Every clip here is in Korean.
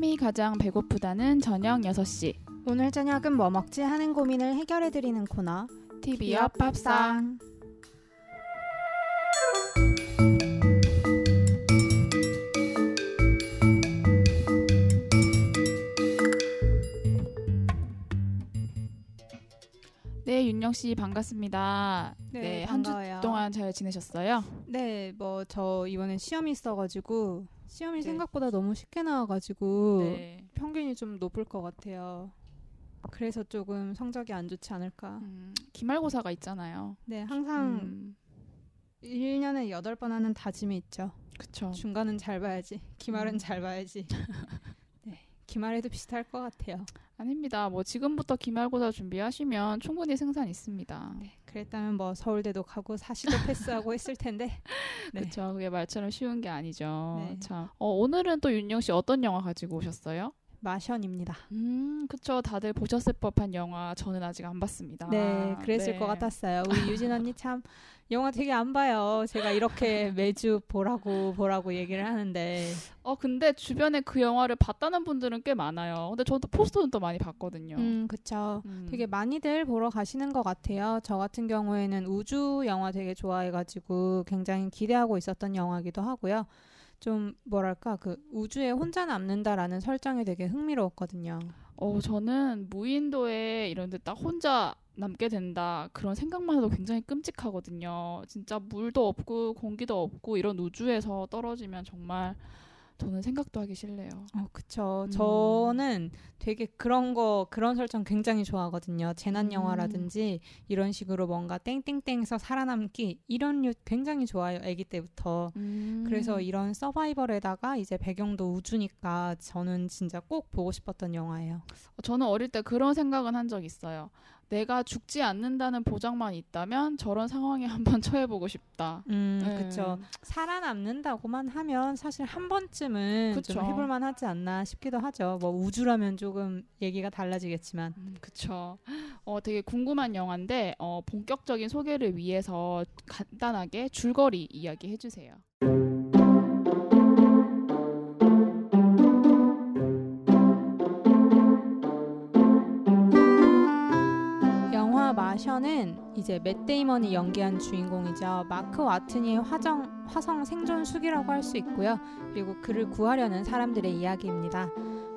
사람이 가장 배고프다는 저녁 6시 오늘 저녁은 뭐 먹지 하는 고민을 해결해 드리는 코너 TV 옆 밥상 네, 윤영 씨 반갑습니다. 네, 한주 반가워요. 동안 잘 지내셨어요? 네, 뭐 저 이번에 시험이 있어가지고 시험이 네. 생각보다 너무 쉽게 나와가지고 네. 평균이 좀 높을 것 같아요. 그래서 조금 성적이 안 좋지 않을까. 음, 기말고사가 있잖아요. 네, 항상 음, 1년에 8번 하는 다짐이 있죠. 그쵸. 중간은 잘 봐야지. 기말은 음. 잘 봐야지. 네, 기말에도 비슷할 것 같아요. 아닙니다. 뭐 지금부터 기말고사 준비하시면 충분히 승산 있습니다. 그랬다면 뭐 서울대도 가고 사시도 패스하고 했을 텐데. 네. 그렇죠. 그게 말처럼 쉬운 게 아니죠. 네. 참. 어, 오늘은 또 윤영 씨 어떤 영화 가지고 오셨어요? 마션입니다. 음, 그쵸. 다들 보셨을 법한 영화 저는 아직 안 봤습니다. 네, 그랬을 네. 것 같았어요. 우리 유진 언니 참 영화 되게 안 봐요. 제가 이렇게 매주 보라고 보라고 얘기를 하는데 어, 근데 주변에 그 영화를 봤다는 분들은 꽤 많아요. 근데 저도 포스터는 또 많이 봤거든요. 음, 그쵸. 음. 되게 많이들 보러 가시는 것 같아요. 저 같은 경우에는 우주 영화 되게 좋아해가지고 굉장히 기대하고 있었던 영화기도 하고요. 좀 뭐랄까 그 우주에 혼자 남는다라는 설정이 되게 흥미로웠거든요. 어, 저는 무인도에 이런 데 딱 혼자 남게 된다. 그런 생각만 해도 굉장히 끔찍하거든요. 진짜 물도 없고 공기도 없고 이런 우주에서 떨어지면 정말 저는 생각도 하기 싫네요. 어, 그쵸. 음. 저는 되게 그런 거, 그런 설정 굉장히 좋아하거든요. 재난 음. 영화라든지 이런 식으로 뭔가 땡땡땡에서 살아남기 이런 류 굉장히 좋아요. 아기 때부터. 음. 그래서 이런 서바이벌에다가 이제 배경도 우주니까 저는 진짜 꼭 보고 싶었던 영화예요. 저는 어릴 때 그런 생각은 한 적 있어요. 내가 죽지 않는다는 보장만 있다면 저런 상황에 한번 처해보고 싶다. 음, 네. 그쵸. 살아남는다고만 하면 사실 한 번쯤은 그쵸. 좀 해볼만 하지 않나 싶기도 하죠. 뭐 우주라면 조금 얘기가 달라지겠지만. 음, 그쵸. 어, 되게 궁금한 영화인데, 어, 본격적인 소개를 위해서 간단하게 줄거리 이야기 해주세요. 마션은 이제 맷 데이먼이 연기한 주인공이죠. 마크 와트니의 화정, 화성 생존 수기라고 할 수 있고요. 그리고 그를 구하려는 사람들의 이야기입니다.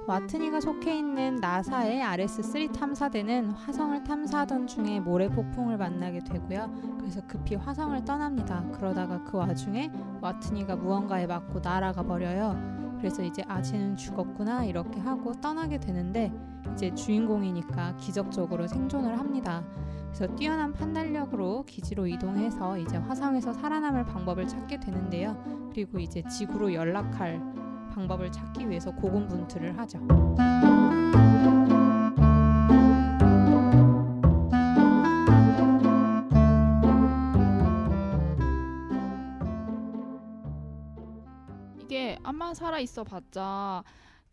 와트니가 속해 있는 나사의 RS-3 탐사대는 화성을 탐사하던 중에 모래 폭풍을 만나게 되고요. 그래서 급히 화성을 떠납니다. 그러다가 그 와중에 와트니가 무언가에 맞고 날아가 버려요. 그래서 이제 아 쟤는 죽었구나 이렇게 하고 떠나게 되는데 이제 주인공이니까 기적적으로 생존을 합니다. 그래서 뛰어난 판단력으로 기지로 이동해서 이제 화성에서 살아남을 방법을 찾게 되는데요. 그리고 이제 지구로 연락할 방법을 찾기 위해서 고군분투를 하죠. 이게 아마 살아 있어 봤자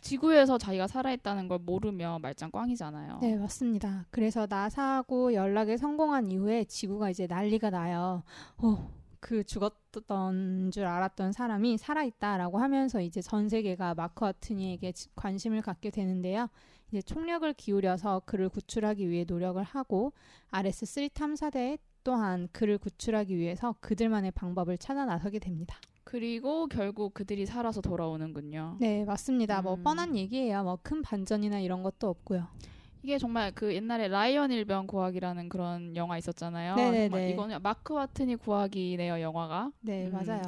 지구에서 자기가 살아있다는 걸 모르면 말짱 꽝이잖아요. 네, 맞습니다. 그래서 나사하고 연락에 성공한 이후에 지구가 이제 난리가 나요. 어, 그 죽었던 줄 알았던 사람이 살아있다라고 하면서 이제 전 세계가 마크 와트니에게 지- 관심을 갖게 되는데요. 이제 총력을 기울여서 그를 구출하기 위해 노력을 하고 RS-3 탐사대 또한 그를 구출하기 위해서 그들만의 방법을 찾아 나서게 됩니다. 그리고 결국 그들이 살아서 돌아오는군요. 네, 맞습니다. 뭐 음. 뻔한 얘기예요. 뭐 큰 반전이나 이런 것도 없고요. 이게 정말 그 옛날에 라이언 일병 구하기라는 그런 영화 있었잖아요. 네네네. 정말 이거는 마크 와트니 구하기네요, 영화가. 네, 음. 맞아요.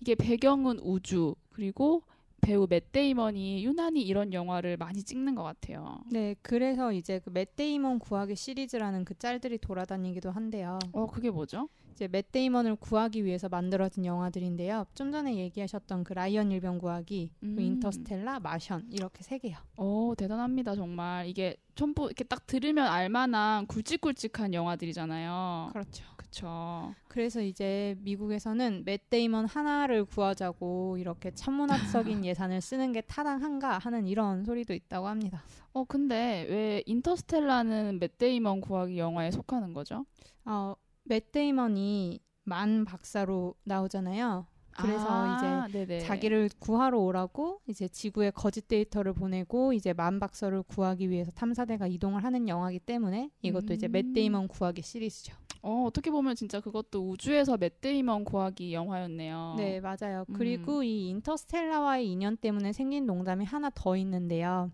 이게 배경은 우주 그리고 배우 맷 데이먼이 유난히 이런 영화를 많이 찍는 것 같아요. 네, 그래서 이제 그 맷 데이먼 구하기 시리즈라는 그 짤들이 돌아다니기도 한데요. 어 그게 뭐죠? 이제 맷 데이먼을 구하기 위해서 만들어진 영화들인데요. 좀 전에 얘기하셨던 그 라이언 일병 구하기, 음. 그 인터스텔라, 마션 이렇게 세 개요. 어 대단합니다 정말 이게 전부 이렇게 딱 들으면 알만한 굵직굵직한 영화들이잖아요. 그렇죠. 그쵸. 그래서 이제 미국에서는 맷 데이먼 하나를 구하자고 이렇게 천문학적인 예산을 쓰는 게 타당한가 하는 이런 소리도 있다고 합니다. 어 근데 왜 인터스텔라는 맷 데이먼 구하기 영화에 속하는 거죠? 어, 맷 데이먼이 만 박사로 나오잖아요. 그래서 아, 이제 네네. 자기를 구하러 오라고 이제 지구에 거짓 데이터를 보내고 이제 만 박사를 구하기 위해서 탐사대가 이동을 하는 영화이기 때문에 이것도 이제 맷 음. 데이먼 구하기 시리즈죠. 어, 어떻게 보면 진짜 그것도 우주에서 맷 데이먼 구하기 영화였네요. 네, 맞아요. 어. 음. 그리고 이 인터스텔라와의 인연 때문에 생긴 농담이 하나 더 있는데요.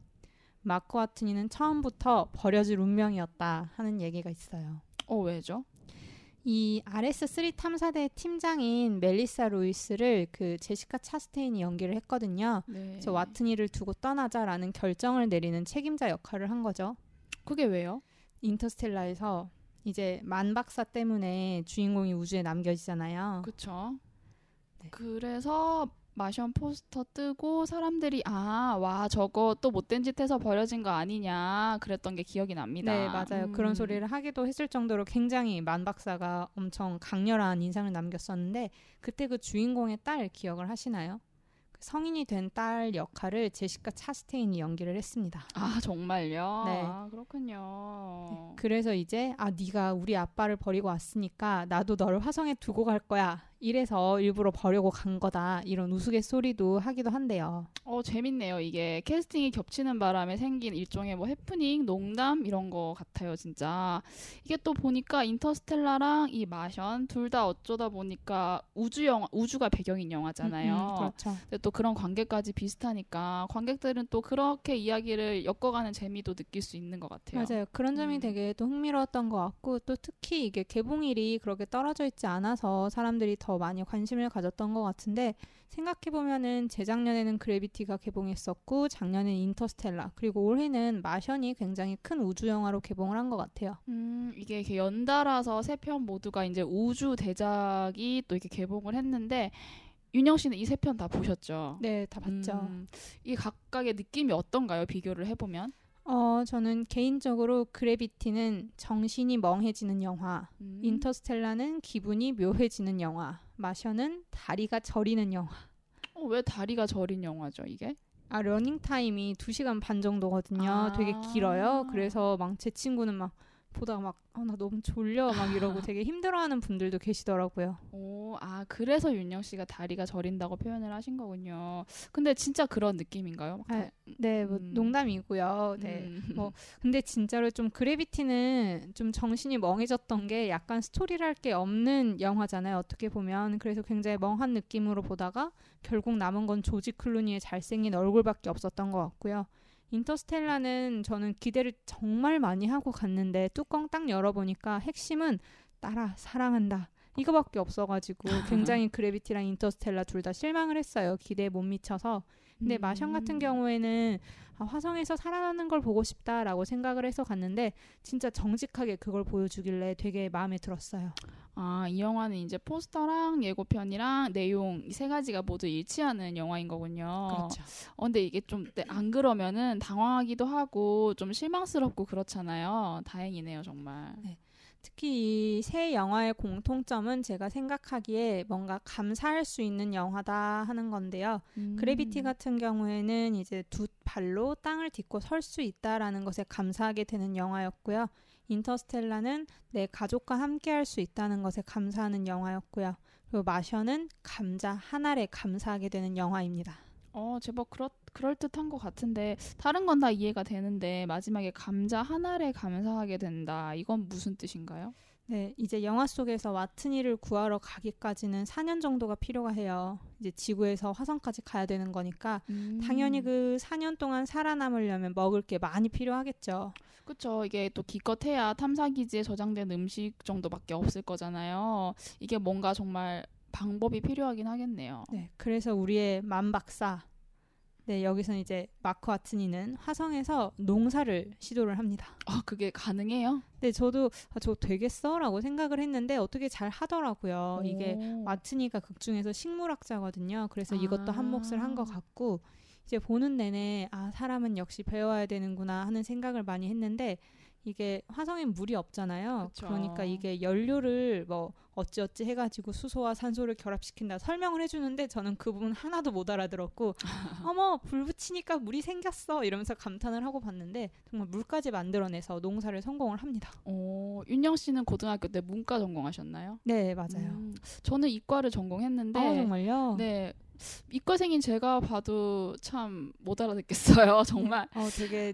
마크 와트니는 처음부터 버려질 운명이었다 하는 얘기가 있어요. 어, 왜죠? 이 RS3 탐사대 팀장인 멜리사 루이스를 그 제시카 차스테인이 연기를 했거든요. 네. 저 와트니를 두고 떠나자라는 결정을 내리는 책임자 역할을 한 거죠. 그게 왜요? 인터스텔라에서 이제 만 박사 때문에 주인공이 우주에 남겨지잖아요. 그쵸. 네. 그래서 마션 포스터 뜨고 사람들이 아, 와, 저거 또 못된 짓 해서 버려진 거 아니냐 그랬던 게 기억이 납니다. 네, 맞아요. 음. 그런 소리를 하기도 했을 정도로 굉장히 만 박사가 엄청 강렬한 인상을 남겼었는데 그때 그 주인공의 딸 기억을 하시나요? 그 성인이 된 딸 역할을 제시카 차스테인이 연기를 했습니다. 아, 정말요? 네. 아, 그렇군요. 그래서 이제 아 네가 우리 아빠를 버리고 왔으니까 나도 너를 화성에 두고 갈 거야. 이래서 일부러 버리고 간 거다. 이런 우스갯소리도 하기도 한대요. 어, 재밌네요. 이게 캐스팅이 겹치는 바람에 생긴 일종의 뭐 해프닝, 농담 이런 거 같아요, 진짜. 이게 또 보니까 인터스텔라랑 이 마션 둘 다 어쩌다 보니까 우주 영화, 우주가 배경인 영화잖아요. 음, 음, 그렇죠. 근데 또 그런 관계까지 비슷하니까 관객들은 또 그렇게 이야기를 엮어가는 재미도 느낄 수 있는 것 같아요. 맞아요. 그런 점이 음. 되게 또 흥미로웠던 것 같고 또 특히 이게 개봉일이 그렇게 떨어져 있지 않아서 사람들이 더 많이 관심을 가졌던 것 같은데 생각해 보면은 재작년에는 그래비티가 개봉했었고 작년엔 인터스텔라 그리고 올해는 마션이 굉장히 큰 우주 영화로 개봉을 한 것 같아요. 음, 이게 이렇게 연달아서 세 편 모두가 이제 우주 대작이 또 이렇게 개봉을 했는데 윤영 씨는 이 세 편 다 보셨죠? 네, 다 봤죠. 음, 이 각각의 느낌이 어떤가요? 비교를 해보면? 어, 저는 개인적으로 그래비티는 정신이 멍해지는 영화, 음. 인터스텔라는 기분이 묘해지는 영화, 마션은 다리가 저리는 영화. 어, 왜 다리가 저린 영화죠, 이게? 아, 러닝 타임이 2시간 반 정도거든요. 아. 되게 길어요. 그래서 막 제 친구는 막 보다가 막, 아, 나 너무 졸려. 막 이러고 되게 힘들어하는 분들도 계시더라고요. 오, 아, 그래서 윤영 씨가 다리가 저린다고 표현을 하신 거군요. 근데 진짜 그런 느낌인가요? 막 아, 다- 네, 뭐 음. 농담이고요. 네. 음. 뭐 근데 진짜로 좀 그래비티는 좀 정신이 멍해졌던 게 약간 스토리랄 게 없는 영화잖아요. 어떻게 보면 그래서 굉장히 멍한 느낌으로 보다가 결국 남은 건 조지 클루니의 잘생긴 얼굴밖에 없었던 것 같고요. 인터스텔라는 저는 기대를 정말 많이 하고 갔는데 뚜껑 딱 열어보니까 핵심은 따라 사랑한다. 이거밖에 없어가지고 굉장히 그래비티랑 인터스텔라 둘 다 실망을 했어요. 기대에 못 미쳐서. 근데 음. 마션 같은 경우에는 아, 화성에서 살아나는 걸 보고 싶다라고 생각을 해서 갔는데 진짜 정직하게 그걸 보여주길래 되게 마음에 들었어요. 아, 이 영화는 이제 포스터랑 예고편이랑 내용 이 세 가지가 모두 일치하는 영화인 거군요. 그렇죠. 어, 근데 이게 좀 안 그러면은 당황하기도 하고 좀 실망스럽고 그렇잖아요. 다행이네요, 정말. 특히 이 세 영화의 공통점은 제가 생각하기에 뭔가 감사할 수 있는 영화다 하는 건데요. 음. 그래비티 같은 경우에는 이제 두 발로 땅을 딛고 설 수 있다라는 것에 감사하게 되는 영화였고요. 인터스텔라는 내 가족과 함께 할 수 있다는 것에 감사하는 영화였고요. 그리고 마션은 감자 한 알에 감사하게 되는 영화입니다. 어, 제법 그렇, 그럴 듯한 것 같은데 다른 건 다 이해가 되는데 마지막에 감자 한 알에 감사하게 된다. 이건 무슨 뜻인가요? 네, 이제 영화 속에서 와트니를 구하러 가기까지는 4년 정도가 필요가 해요. 이제 지구에서 화성까지 가야 되는 거니까 음. 당연히 그 4년 동안 살아남으려면 먹을 게 많이 필요하겠죠. 그쵸. 이게 또 기껏해야 탐사 기지에 저장된 음식 정도밖에 없을 거잖아요. 이게 뭔가 정말 방법이 필요하긴 하겠네요. 네, 그래서 우리의 만 박사. 네, 여기서는 이제 마크 와트니는 화성에서 농사를 시도를 합니다. 아, 그게 가능해요? 네, 저도 아, 저거 되겠어라고 생각을 했는데 어떻게 잘 하더라고요. 이게 오. 와트니가 극 중에서 식물학자거든요. 그래서 이것도 아. 한 몫을 한 것 같고 이제 보는 내내 아 사람은 역시 배워야 되는구나 하는 생각을 많이 했는데 이게 화성엔 물이 없잖아요. 그쵸. 그러니까 이게 연료를 뭐 어찌어찌 해가지고 수소와 산소를 결합시킨다 설명을 해주는데 저는 그 부분 하나도 못 알아들었고 어머 불 붙이니까 물이 생겼어 이러면서 감탄을 하고 봤는데 정말 물까지 만들어내서 농사를 성공을 합니다. 어, 윤영 씨는 고등학교 때 문과 전공하셨나요? 네 맞아요. 음, 저는 이과를 전공했는데 아 정말요? 네. 이과생인 제가 봐도 참 못 알아듣겠어요. 정말 어 되게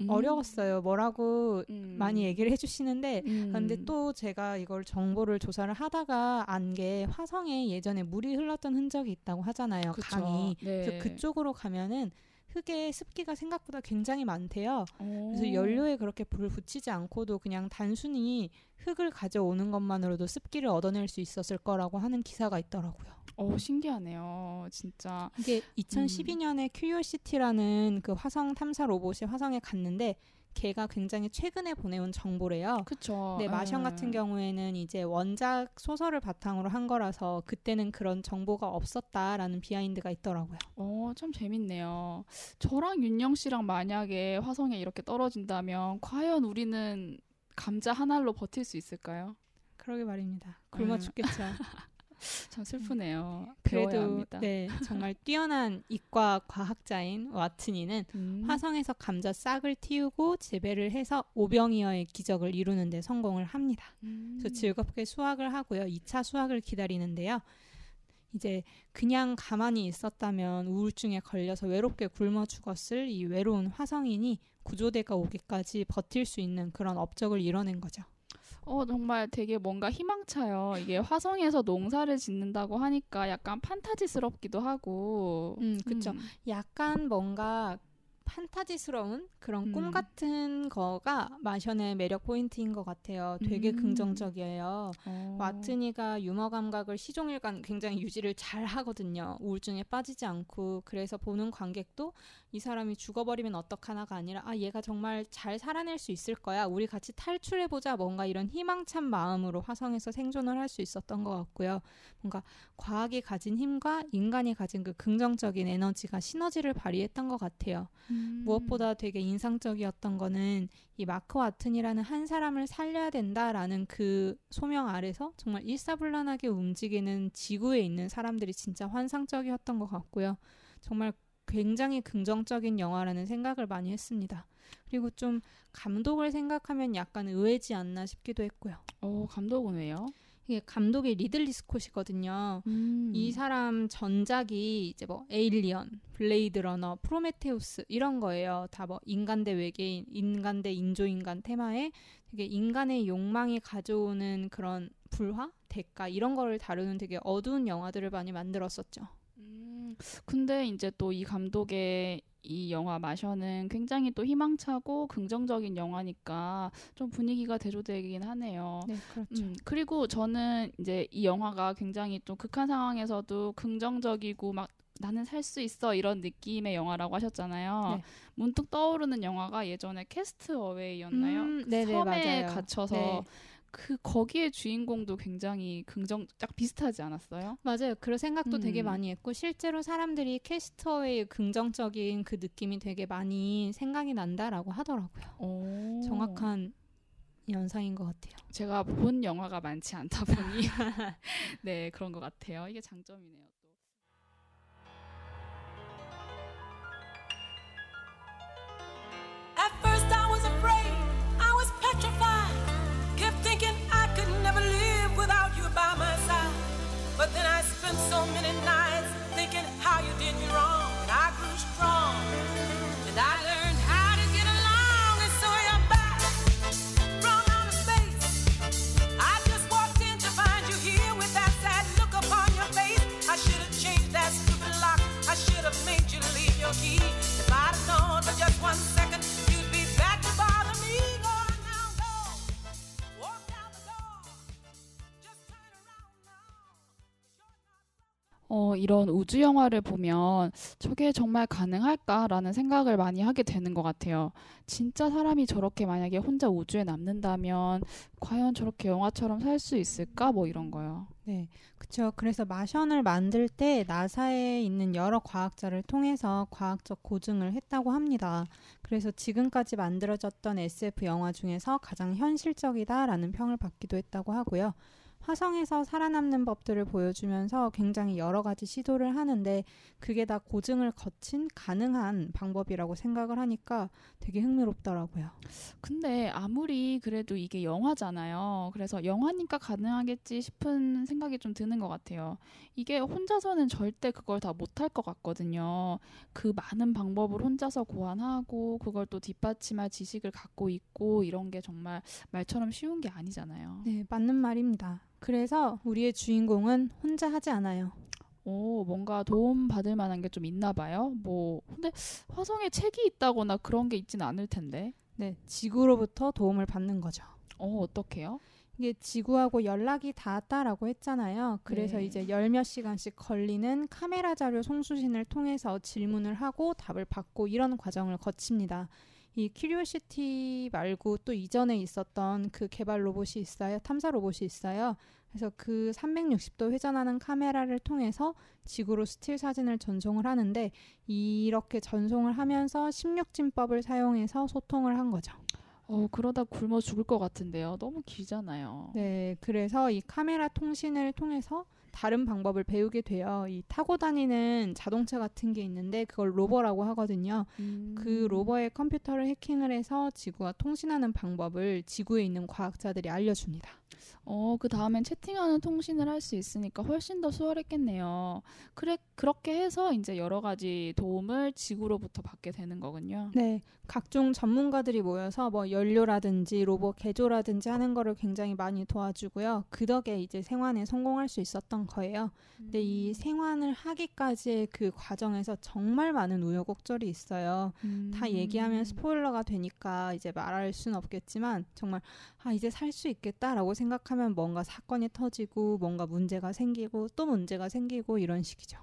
음, 어려웠어요. 뭐라고 음, 많이 얘기를 해주시는데 음, 근데 또 제가 이걸 정보를 조사를 하다가 안 게 화성에 예전에 물이 흘렀던 흔적이 있다고 하잖아요. 그쵸. 강이. 네. 그래서 그쪽으로 가면은 흙에 습기가 생각보다 굉장히 많대요. 어. 그래서 연료에 그렇게 불을 붙이지 않고도 그냥 단순히 흙을 가져오는 것만으로도 습기를 얻어낼 수 있었을 거라고 하는 기사가 있더라고요. 어, 신기하네요. 진짜. 이게 2012년에 큐리오시티라는 그 화성 탐사 로봇이 화성에 갔는데 걔가 굉장히 최근에 보내온 정보래요. 그쵸. 네, 마션 예. 같은 경우에는 이제 원작 소설을 바탕으로 한 거라서 그때는 그런 정보가 없었다라는 비하인드가 있더라고요. 어, 참 재밌네요. 저랑 윤영 씨랑 만약에 화성에 이렇게 떨어진다면 과연 우리는 감자 한 알로 버틸 수 있을까요? 그러게 말입니다. 굶어 음. 죽겠죠. 참 슬프네요. 배워야 그래도 합니다. 네, 정말 뛰어난 이과 과학자인 와트니는 음. 화성에서 감자 싹을 틔우고 재배를 해서 오병이어의 기적을 이루는 데 성공을 합니다. 음. 그래서 즐겁게 수확을 하고요. 2차 수확을 기다리는데요. 이제 그냥 가만히 있었다면 우울증에 걸려서 외롭게 굶어 죽었을 이 외로운 화성인이 구조대가 오기까지 버틸 수 있는 그런 업적을 이뤄낸 거죠. 어, 정말 되게 뭔가 희망차요. 이게 화성에서 농사를 짓는다고 하니까 약간 판타지스럽기도 하고. 음, 그쵸. 음. 약간 뭔가 판타지스러운 그런 꿈 음. 같은 거가 마션의 매력 포인트인 것 같아요. 되게 음. 긍정적이에요. 어. 와트니가 유머 감각을 시종일관 굉장히 유지를 잘 하거든요. 우울증에 빠지지 않고 그래서 보는 관객도 이 사람이 죽어버리면 어떡하나가 아니라 아 얘가 정말 잘 살아낼 수 있을 거야. 우리 같이 탈출해 보자. 뭔가 이런 희망찬 마음으로 화성에서 생존을 할 수 있었던 것 같고요. 뭔가 과학이 가진 힘과 인간이 가진 그 긍정적인 에너지가 시너지를 발휘했던 것 같아요. 음. 무엇보다 되게 인상적이었던 거는 이 마크 와튼이라는 한 사람을 살려야 된다라는 그 소명 아래서 정말 일사불란하게 움직이는 지구에 있는 사람들이 진짜 환상적이었던 것 같고요. 정말 굉장히 긍정적인 영화라는 생각을 많이 했습니다. 그리고 좀 감독을 생각하면 약간 의외지 않나 싶기도 했고요. 어, 감독은 왜요? 이게 감독이 리들리 스콧이거든요. 음. 이 사람 전작이 이제 뭐 에일리언, 블레이드 러너, 프로메테우스 이런 거예요. 다 뭐 인간 대 외계인, 인간 대 인조인간 테마에 되게 인간의 욕망이 가져오는 그런 불화, 대가 이런 거를 다루는 되게 어두운 영화들을 많이 만들었었죠. 음, 근데 이제 또 이 감독의 이 영화 마션은 굉장히 또 희망차고 긍정적인 영화니까 좀 분위기가 대조되긴 하네요. 네, 그렇죠. 음, 그리고 저는 이제 이 영화가 굉장히 좀 극한 상황에서도 긍정적이고 막 나는 살 수 있어 이런 느낌의 영화라고 하셨잖아요. 네. 문득 떠오르는 영화가 예전에 캐스트 어웨이였나요? 음, 네네, 섬에 맞아요. 갇혀서 네. 그 거기에 주인공도 굉장히 긍정 딱 비슷하지 않았어요? 맞아요. 그런 생각도 되게 음. 많이 했고 실제로 사람들이 캐스터의 긍정적인 그 느낌이 되게 많이 생각이 난다라고 하더라고요. 오. 정확한 연상인 것 같아요. 제가 본 영화가 많지 않다 보니 네 그런 것 같아요. 이게 장점이네요. should've changed. 어, 이런 우주 영화를 보면 저게 정말 가능할까라는 생각을 많이 하게 되는 것 같아요. 진짜 사람이 저렇게 만약에 혼자 우주에 남는다면 과연 저렇게 영화처럼 살 수 있을까? 뭐 이런 거요. 네, 그렇죠. 그래서 마션을 만들 때 나사에 있는 여러 과학자를 통해서 과학적 고증을 했다고 합니다. 그래서 지금까지 만들어졌던 SF 영화 중에서 가장 현실적이다라는 평을 받기도 했다고 하고요. 화성에서 살아남는 법들을 보여주면서 굉장히 여러 가지 시도를 하는데 그게 다 고증을 거친 가능한 방법이라고 생각을 하니까 되게 흥미롭더라고요. 근데 아무리 그래도 이게 영화잖아요. 그래서 영화니까 가능하겠지 싶은 생각이 좀 드는 것 같아요. 이게 혼자서는 절대 그걸 다 못할 것 같거든요. 그 많은 방법을 혼자서 고안하고 그걸 또 뒷받침할 지식을 갖고 있고 이런 게 정말 말처럼 쉬운 게 아니잖아요. 네, 맞는 말입니다. 그래서 우리의 주인공은 혼자 하지 않아요. 오, 뭔가 도움 받을 만한 게 좀 있나 봐요. 뭐, 근데 화성에 책이 있다거나 그런 게 있진 않을 텐데. 네, 지구로부터 도움을 받는 거죠. 어, 어떻게요? 이게 지구하고 연락이 닿았다라고 했잖아요. 그래서 네. 이제 열 몇 시간씩 걸리는 카메라 자료 송수신을 통해서 질문을 하고 답을 받고 이런 과정을 거칩니다. 이 큐리오시티 말고 또 이전에 있었던 그 개발 로봇이 있어요. 탐사 로봇이 있어요. 그래서 그 360도 회전하는 카메라를 통해서 지구로 스틸 사진을 전송을 하는데 이렇게 전송을 하면서 16진법을 사용해서 소통을 한 거죠. 어, 그러다 굶어 죽을 것 같은데요. 너무 길잖아요. 네, 그래서 이 카메라 통신을 통해서 다른 방법을 배우게 돼요. 이 타고 다니는 자동차 같은 게 있는데 그걸 로버라고 하거든요. 음. 그 로버의 컴퓨터를 해킹을 해서 지구와 통신하는 방법을 지구에 있는 과학자들이 알려줍니다. 어, 그 다음엔 채팅하는 통신을 할 수 있으니까 훨씬 더 수월했겠네요. 그래, 그렇게 해서 이제 여러 가지 도움을 지구로부터 받게 되는 거군요. 네, 각종 전문가들이 모여서 뭐 연료라든지 로봇 개조라든지 하는 거를 굉장히 많이 도와주고요. 그 덕에 이제 생환에 성공할 수 있었던 거예요. 근데 이 생환을 하기까지의 그 과정에서 정말 많은 우여곡절이 있어요. 음. 다 얘기하면 스포일러가 되니까 이제 말할 수는 없겠지만 정말 아 이제 살 수 있겠다라고 생각하면 뭔가 사건이 터지고 뭔가 문제가 생기고 또 문제가 생기고 이런 식이죠.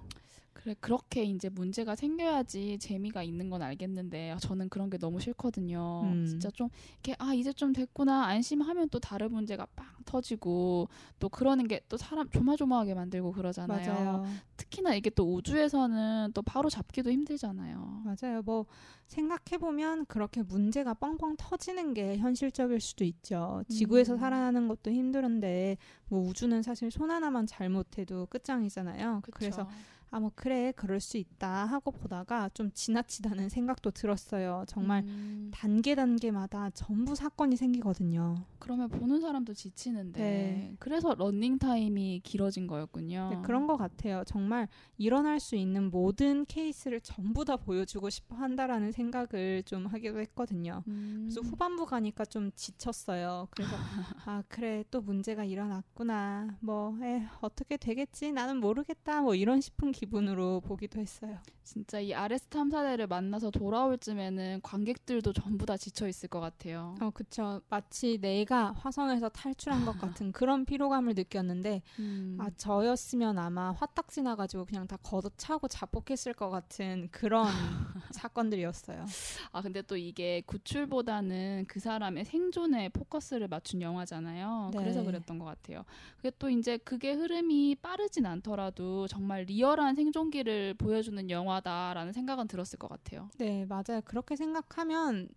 그래, 그렇게 이제 문제가 생겨야지 재미가 있는 건 알겠는데, 아, 저는 그런 게 너무 싫거든요. 음. 진짜 좀, 이렇게, 아, 이제 좀 됐구나, 안심하면 또 다른 문제가 빵 터지고, 또 그러는 게 또 사람 조마조마하게 만들고 그러잖아요. 맞아요. 특히나 이게 또 우주에서는 또 바로 잡기도 힘들잖아요. 맞아요. 뭐 생각해 보면 그렇게 문제가 뻥뻥 터지는 게 현실적일 수도 있죠. 지구에서 음. 살아나는 것도 힘들은데 뭐 우주는 사실 손 하나만 잘못해도 끝장이잖아요. 그쵸? 그래서 아 뭐 그래 그럴 수 있다 하고 보다가 좀 지나치다는 생각도 들었어요. 정말 음, 단계 단계마다 전부 사건이 생기거든요. 그러면 보는 사람도 지치는데, 네. 그래서 러닝 타임이 길어진 거였군요. 네, 그런 것 같아요. 정말 일어날 수 있는 모든 케이스를 전부 다 보여주고 싶어 한다라는 생각을 좀 하기도 했거든요. 음, 그래서 후반부 가니까 좀 지쳤어요. 그래서 아 그래 또 문제가 일어났구나. 뭐 에, 어떻게 되겠지? 나는 모르겠다. 뭐 이런 싶은 기분으로 보기도 했어요. 진짜 이 아레스 탐사대를 만나서 돌아올 쯤에는 관객들도 전부 다 지쳐 있을 것 같아요. 어 그쵸. 마치 내가 화성에서 탈출한 것 같은 그런 피로감을 느꼈는데 음, 아 저였으면 아마 화딱 지나가지고 그냥 다 걷어차고 자폭했을 것 같은 그런 사건들이었어요. 아, 근데 또 이게 구출보다는 그 사람의 생존에 포커스를 맞춘 영화잖아요. 네. 그래서 그랬던 것 같아요. 그게 또 이제 그게 흐름이 빠르진 않더라도 정말 리얼한 생존기를 보여주는 영화다라는 생각은 들었을 것 같아요. 네, 맞아요. 그렇게 생각하면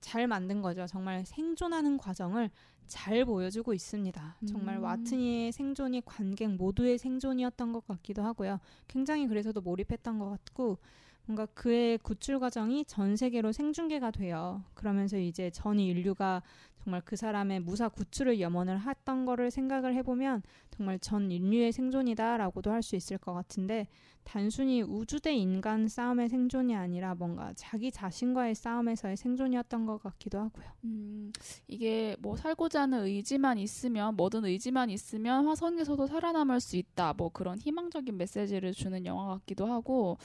잘 만든 거죠. 정말 생존하는 과정을 잘 보여주고 있습니다. 정말 음. 와트니의 생존이 관객 모두의 생존이었던 것 같기도 하고요. 굉장히 그래서도 몰입했던 것 같고 뭔가 그의 구출 과정이 전 세계로 생중계가 돼요. 그러면서 이제 전 인류가 정말 그 사람의 무사 구출을 염원을 했던 거를 생각을 해보면 정말 전 인류의 생존이다라고도 할 수 있을 것 같은데 단순히 우주 대 인간 싸움의 생존이 아니라 뭔가 자기 자신과의 싸움에서의 생존이었던 것 같기도 하고요. 음, 이게 뭐 살고자 하는 의지만 있으면 뭐든 의지만 있으면 화성에서도 살아남을 수 있다. 뭐 그런 희망적인 메시지를 주는 영화 같기도 하고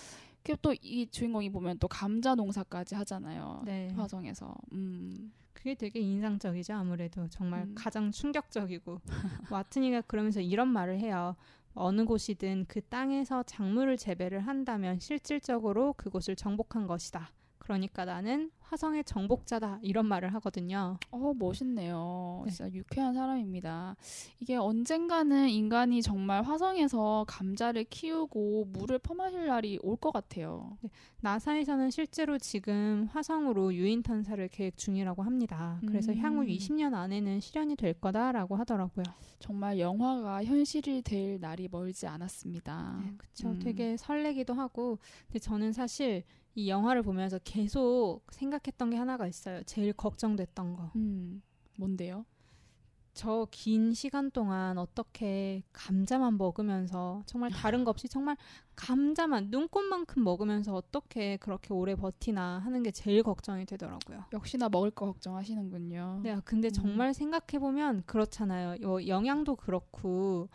또 이 주인공이 보면 또 감자 농사까지 하잖아요. 네. 화성에서. 음. 그게 되게 인상적이죠. 아무래도 정말 음. 가장 충격적이고 와트니가 그러면서 이런 말을 해요. 어느 곳이든 그 땅에서 작물을 재배를 한다면 실질적으로 그곳을 정복한 것이다. 그러니까 나는 화성의 정복자다 이런 말을 하거든요. 어, 멋있네요. 네. 진짜 유쾌한 사람입니다. 이게 언젠가는 인간이 정말 화성에서 감자를 키우고 물을 퍼마실 날이 올 것 같아요. 나사에서는 실제로 지금 화성으로 유인探사를 계획 중이라고 합니다. 그래서 음. 향후 20년 안에는 실현이 될 거다라고 하더라고요. 정말 영화가 현실이 될 날이 멀지 않았습니다. 네, 그쵸. 음. 되게 설레기도 하고. 근데 저는 사실 이 영화를 보면서 계속 생각했던 게 하나가 있어요. 제일 걱정됐던 거. 음, 뭔데요? 저 긴 시간 동안 어떻게 감자만 먹으면서 정말 다른 거 없이 정말 감자만 눈꽃만큼 먹으면서 어떻게 그렇게 오래 버티나 하는 게 제일 걱정이 되더라고요. 역시나 먹을 거 걱정하시는군요. 네, 근데 음. 정말 생각해 보면 그렇잖아요. 요 영양도 그렇고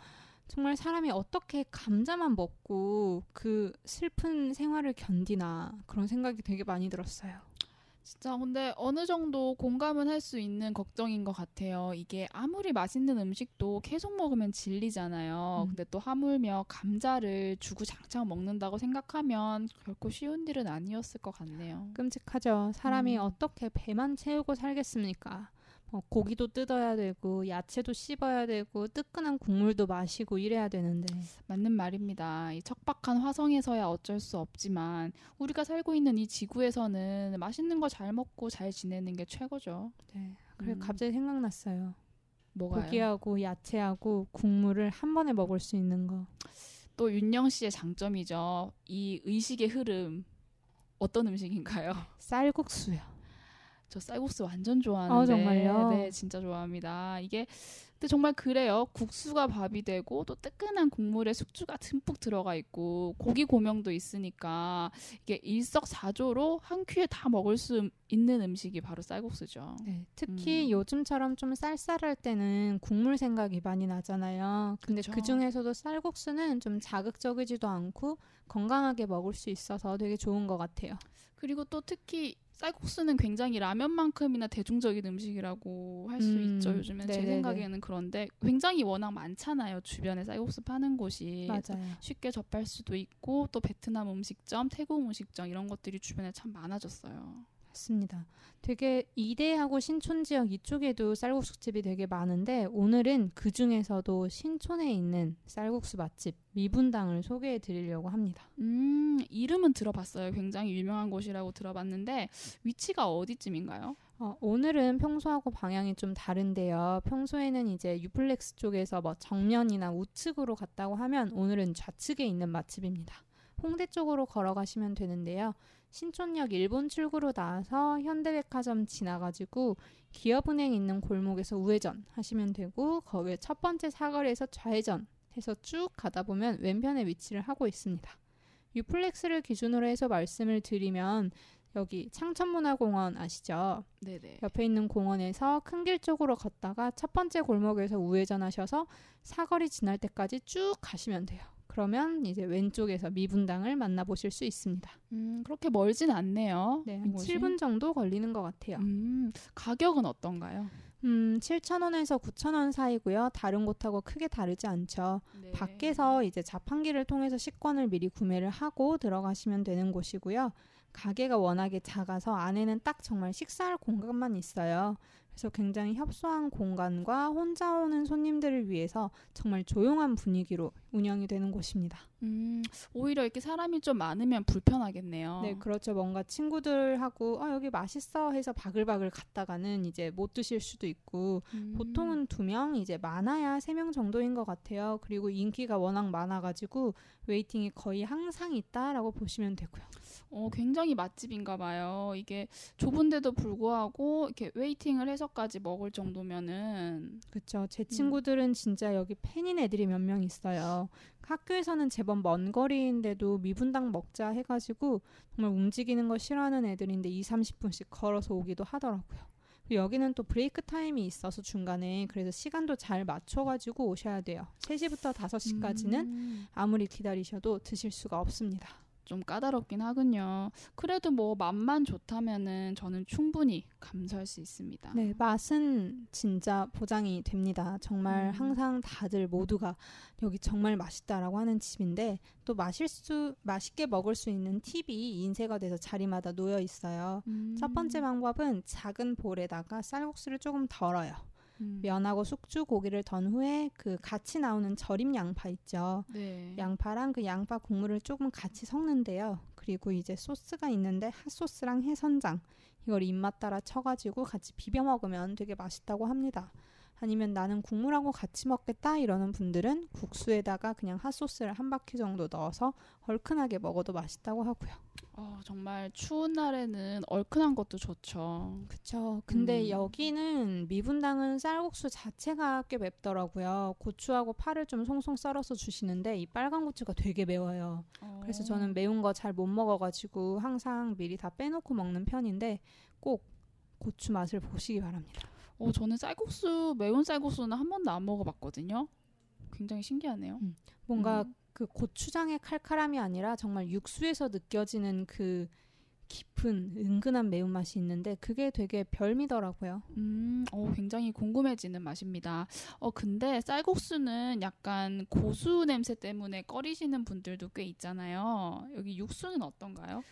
정말 사람이 어떻게 감자만 먹고 그 슬픈 생활을 견디나 그런 생각이 되게 많이 들었어요. 진짜 근데 어느 정도 공감은 할 수 있는 걱정인 것 같아요. 이게 아무리 맛있는 음식도 계속 먹으면 질리잖아요. 음. 근데 또 하물며 감자를 주구장창 먹는다고 생각하면 결코 쉬운 일은 아니었을 것 같네요. 끔찍하죠. 사람이 음. 어떻게 배만 채우고 살겠습니까? 뭐 고기도 뜯어야 되고 야채도 씹어야 되고 뜨끈한 국물도 마시고 이래야 되는데 맞는 말입니다. 이 척박한 화성에서야 어쩔 수 없지만 우리가 살고 있는 이 지구에서는 맛있는 거 잘 먹고 잘 지내는 게 최고죠. 네. 그래 음. 갑자기 생각났어요. 뭐가요? 고기하고 야채하고 국물을 한 번에 먹을 수 있는 거. 또 윤영 씨의 장점이죠. 이 의식의 흐름. 어떤 음식인가요? 쌀국수요. 저 쌀국수 완전 좋아하는데. 아, 정말요? 네, 진짜 좋아합니다. 이게 근데 정말 그래요. 국수가 밥이 되고 또 뜨끈한 국물에 숙주가 듬뿍 들어가 있고 고기 고명도 있으니까 이게 일석사조로 한 끼에 다 먹을 수 있는 음식이 바로 쌀국수죠. 네, 특히 음. 요즘처럼 좀 쌀쌀할 때는 국물 생각이 많이 나잖아요. 근데. 그 중에서도 쌀국수는 좀 자극적이지도 않고 건강하게 먹을 수 있어서 되게 좋은 것 같아요. 그리고 또 특히 쌀국수는 굉장히 라면만큼이나 대중적인 음식이라고 할수 음, 있죠. 요즘엔 제 네네네. 생각에는 그런데 굉장히 워낙 많잖아요. 주변에 쌀국수 파는 곳이 맞아요. 쉽게 접할 수도 있고 또 베트남 음식점, 태국 음식점 이런 것들이 주변에 참 많아졌어요. 맞습니다. 되게 이대하고 신촌 지역 이쪽에도 쌀국수집이 되게 많은데 오늘은 그 중에서도 신촌에 있는 쌀국수 맛집 미분당을 소개해 드리려고 합니다. 음, 이름은 들어봤어요. 굉장히 유명한 곳이라고 들어봤는데 위치가 어디쯤인가요? 어, 오늘은 평소하고 방향이 좀 다른데요. 평소에는 이제 유플렉스 쪽에서 뭐 정면이나 우측으로 갔다고 하면 오늘은 좌측에 있는 맛집입니다. 홍대 쪽으로 걸어가시면 되는데요. 신촌역 일본 출구로 나와서 현대백화점 지나가지고 기업은행 있는 골목에서 우회전 하시면 되고 거기에 첫 번째 사거리에서 좌회전 해서 쭉 가다 보면 왼편에 위치를 하고 있습니다. 유플렉스를 기준으로 해서 말씀을 드리면 여기 창천문화공원 아시죠? 네네. 옆에 있는 공원에서 큰 길 쪽으로 걷다가 첫 번째 골목에서 우회전하셔서 사거리 지날 때까지 쭉 가시면 돼요. 그러면 이제 왼쪽에서 미분당을 만나보실 수 있습니다. 음, 그렇게 멀진 않네요. 네, 한 이곳이. 7분 정도 걸리는 것 같아요. 음, 가격은 어떤가요? 음, 7,000원에서 9,000원 사이고요. 다른 곳하고 크게 다르지 않죠. 네. 밖에서 이제 자판기를 통해서 식권을 미리 구매를 하고 들어가시면 되는 곳이고요. 가게가 워낙에 작아서 안에는 딱 정말 식사할 공간만 있어요. 그래서 굉장히 협소한 공간과 혼자 오는 손님들을 위해서 정말 조용한 분위기로 운영이 되는 곳입니다. 음, 오히려 이렇게 사람이 좀 많으면 불편하겠네요. 네, 그렇죠. 뭔가 친구들하고 어, 여기 맛있어 해서 바글바글 갔다가는 이제 못 드실 수도 있고 음, 보통은 두 명, 이제 많아야 세 명 정도인 것 같아요. 그리고 인기가 워낙 많아가지고 waiting이 거의 항상 있다라고 보시면 되고요. 어, 굉장히 맛집인가 봐요. 이게 좁은데도 불구하고 이렇게 waiting을 해서까지 먹을 정도면은 그렇죠. 음. 제 친구들은 진짜 여기 팬인 애들이 몇 명 있어요. 학교에서는 제법 먼 거리인데도 미분당 먹자 해가지고 정말 움직이는 거 싫어하는 애들인데 2, 30분씩 걸어서 오기도 하더라고요. 여기는 또 브레이크 타임이 있어서 중간에 그래서 시간도 잘 맞춰가지고 오셔야 돼요. 3시부터 5시까지는 음, 아무리 기다리셔도 드실 수가 없습니다. 좀 까다롭긴 하군요. 그래도 뭐 맛만 좋다면은 저는 충분히 감수할 수 있습니다. 네, 맛은 진짜 보장이 됩니다. 정말 음. 항상 다들 모두가 여기 정말 맛있다라고 하는 집인데 또 마실 수 맛있게 먹을 수 있는 팁이 인쇄가 돼서 자리마다 놓여 있어요. 음. 첫 번째 방법은 작은 볼에다가 쌀국수를 조금 덜어요. 음. 면하고 숙주, 고기를 던 후에 그 같이 나오는 절임 양파 있죠. 네. 양파랑 그 양파 국물을 조금 같이 섞는데요. 그리고 이제 소스가 있는데 핫소스랑 해선장 이걸 입맛 따라 쳐가지고 같이 비벼 먹으면 되게 맛있다고 합니다. 아니면 나는 국물하고 같이 먹겠다 이러는 분들은 국수에다가 그냥 핫소스를 한 바퀴 정도 넣어서 얼큰하게 먹어도 맛있다고 하고요. 어, 정말 추운 날에는 얼큰한 것도 좋죠. 그쵸. 근데 음. 여기는 미분당은 쌀국수 자체가 꽤 맵더라고요. 고추하고 파를 좀 송송 썰어서 주시는데 이 빨간 고추가 되게 매워요. 그래서 어. 저는 매운 거 잘 못 먹어가지고 항상 미리 다 빼놓고 먹는 편인데 꼭 고추 맛을 보시기 바랍니다. 어, 저는 쌀국수 매운 쌀국수는 한 번도 안 먹어봤거든요. 굉장히 신기하네요. 뭔가 음. 그 고추장의 칼칼함이 아니라 정말 육수에서 느껴지는 그 깊은 은근한 매운맛이 있는데 그게 되게 별미더라고요. 음, 어, 굉장히 궁금해지는 맛입니다. 어, 근데 쌀국수는 약간 고수 냄새 때문에 꺼리시는 분들도 꽤 있잖아요. 여기 육수는 어떤가요?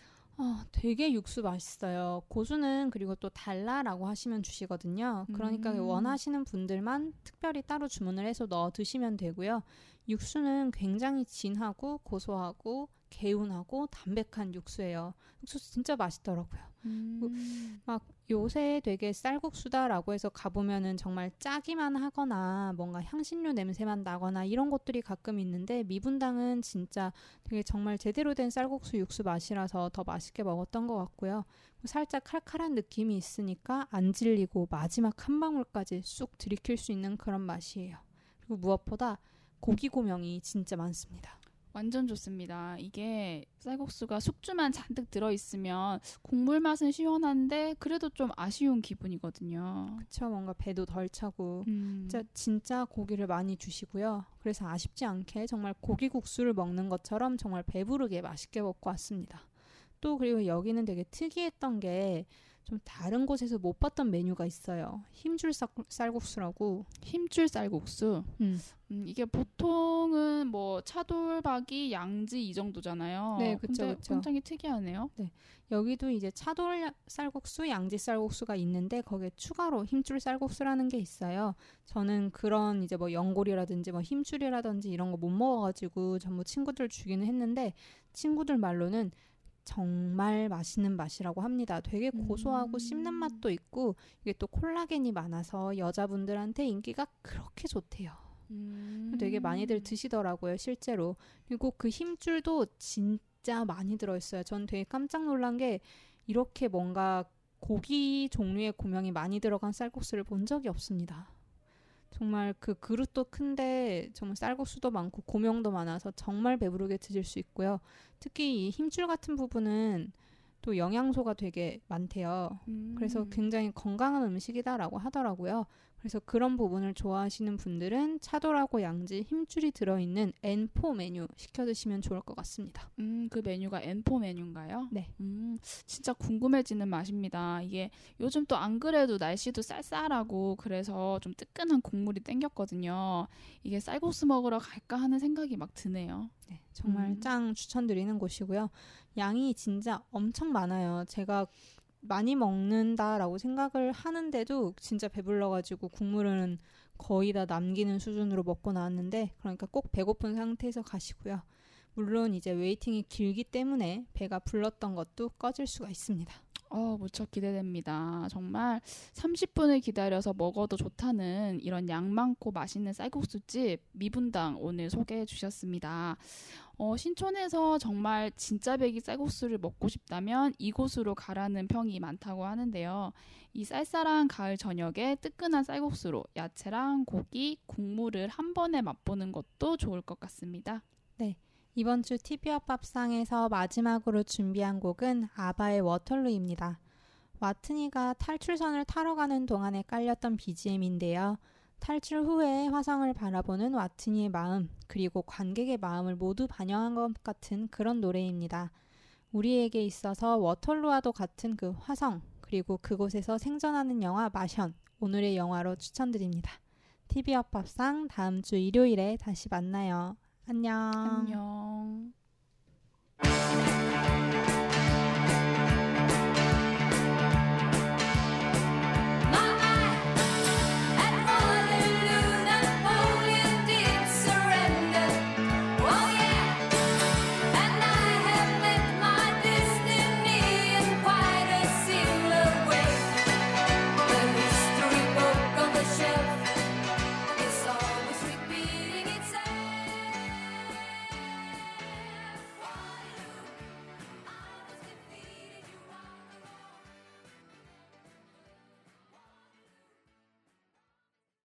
아, 되게 육수 맛있어요. 고수는 그리고 또 달라라고 하시면 주시거든요. 그러니까 음. 원하시는 분들만 특별히 따로 주문을 해서 넣어 드시면 되고요. 육수는 굉장히 진하고 고소하고 개운하고 담백한 육수예요. 육수 진짜 맛있더라고요. 음. 막 요새 되게 쌀국수다라고 해서 가보면은 정말 짜기만 하거나 뭔가 향신료 냄새만 나거나 이런 것들이 가끔 있는데 미분당은 진짜 되게 정말 제대로 된 쌀국수 육수 맛이라서 더 맛있게 먹었던 것 같고요. 살짝 칼칼한 느낌이 있으니까 안 질리고 마지막 한 방울까지 쑥 들이킬 수 있는 그런 맛이에요. 그리고 무엇보다 고기 고명이 진짜 많습니다. 완전 좋습니다. 이게 쌀국수가 숙주만 잔뜩 들어있으면 국물 맛은 시원한데 그래도 좀 아쉬운 기분이거든요. 그쵸? 뭔가 배도 덜 차고 음. 진짜, 진짜 고기를 많이 주시고요. 그래서 아쉽지 않게 정말 고기국수를 먹는 것처럼 정말 배부르게 맛있게 먹고 왔습니다. 또 그리고 여기는 되게 특이했던 게 좀 다른 곳에서 못 봤던 메뉴가 있어요. 힘줄 쌀- 쌀국수라고. 힘줄 쌀국수. 음. 음, 이게 보통은 뭐 차돌박이, 양지 이 정도잖아요. 네, 근데 그쵸. 굉장히 특이하네요. 여기도 이제 차돌 쌀국수, 양지 쌀국수가 있는데 거기에 추가로 힘줄 쌀국수라는 게 있어요. 저는 그런 이제 뭐 연골이라든지 뭐 힘줄이라든지 이런 거 못 먹어가지고 전부 친구들 주기는 했는데 친구들 말로는 정말 맛있는 맛이라고 합니다. 되게 고소하고 음. 씹는 맛도 있고 이게 또 콜라겐이 많아서 여자분들한테 인기가 그렇게 좋대요. 음. 되게 많이들 드시더라고요, 실제로. 그리고 그 힘줄도 진짜 많이 들어있어요. 전 되게 깜짝 놀란 게 이렇게 뭔가 고기 종류의 고명이 많이 들어간 쌀국수를 본 적이 없습니다. 정말 그 그릇도 큰데 정말 쌀국수도 많고 고명도 많아서 정말 배부르게 드실 수 있고요. 특히 이 힘줄 같은 부분은 또 영양소가 되게 많대요. 음. 그래서 굉장히 건강한 음식이다라고 하더라고요. 그래서 그런 부분을 좋아하시는 분들은 차돌하고 양지 힘줄이 들어있는 N4 메뉴 시켜 드시면 좋을 것 같습니다. 음, 그 메뉴가 N4 메뉴인가요? 네. 음, 진짜 궁금해지는 맛입니다. 이게 요즘 또 안 그래도 날씨도 쌀쌀하고 그래서 좀 뜨끈한 국물이 땡겼거든요. 이게 쌀국수 먹으러 갈까 하는 생각이 막 드네요. 네, 정말 음. 짱 추천드리는 곳이고요. 양이 진짜 엄청 많아요. 제가 많이 먹는다라고 생각을 하는데도 진짜 배불러가지고 국물은 거의 다 남기는 수준으로 먹고 나왔는데 그러니까 꼭 배고픈 상태에서 가시고요. 물론 이제 웨이팅이 길기 때문에 배가 불렀던 것도 꺼질 수가 있습니다. 어, 무척 기대됩니다. 정말 30분을 기다려서 먹어도 좋다는 이런 양 많고 맛있는 쌀국수집 미분당 오늘 소개해 주셨습니다. 어, 신촌에서 정말 진짜 배기 쌀국수를 먹고 싶다면 이곳으로 가라는 평이 많다고 하는데요. 이 쌀쌀한 가을 저녁에 뜨끈한 쌀국수로 야채랑 고기, 국물을 한 번에 맛보는 것도 좋을 것 같습니다. 이번 주 TV와 밥상에서 마지막으로 준비한 곡은 아바의 워털루입니다. 와트니가 탈출선을 타러 가는 동안에 깔렸던 BGM인데요. 탈출 후에 화성을 바라보는 와트니의 마음, 그리고 관객의 마음을 모두 반영한 것 같은 그런 노래입니다. 우리에게 있어서 워털루와도 같은 그 화성 그리고 그곳에서 생존하는 영화 마션 오늘의 영화로 추천드립니다. TV 협합상 다음 주 일요일에 다시 만나요. 안녕. 안녕.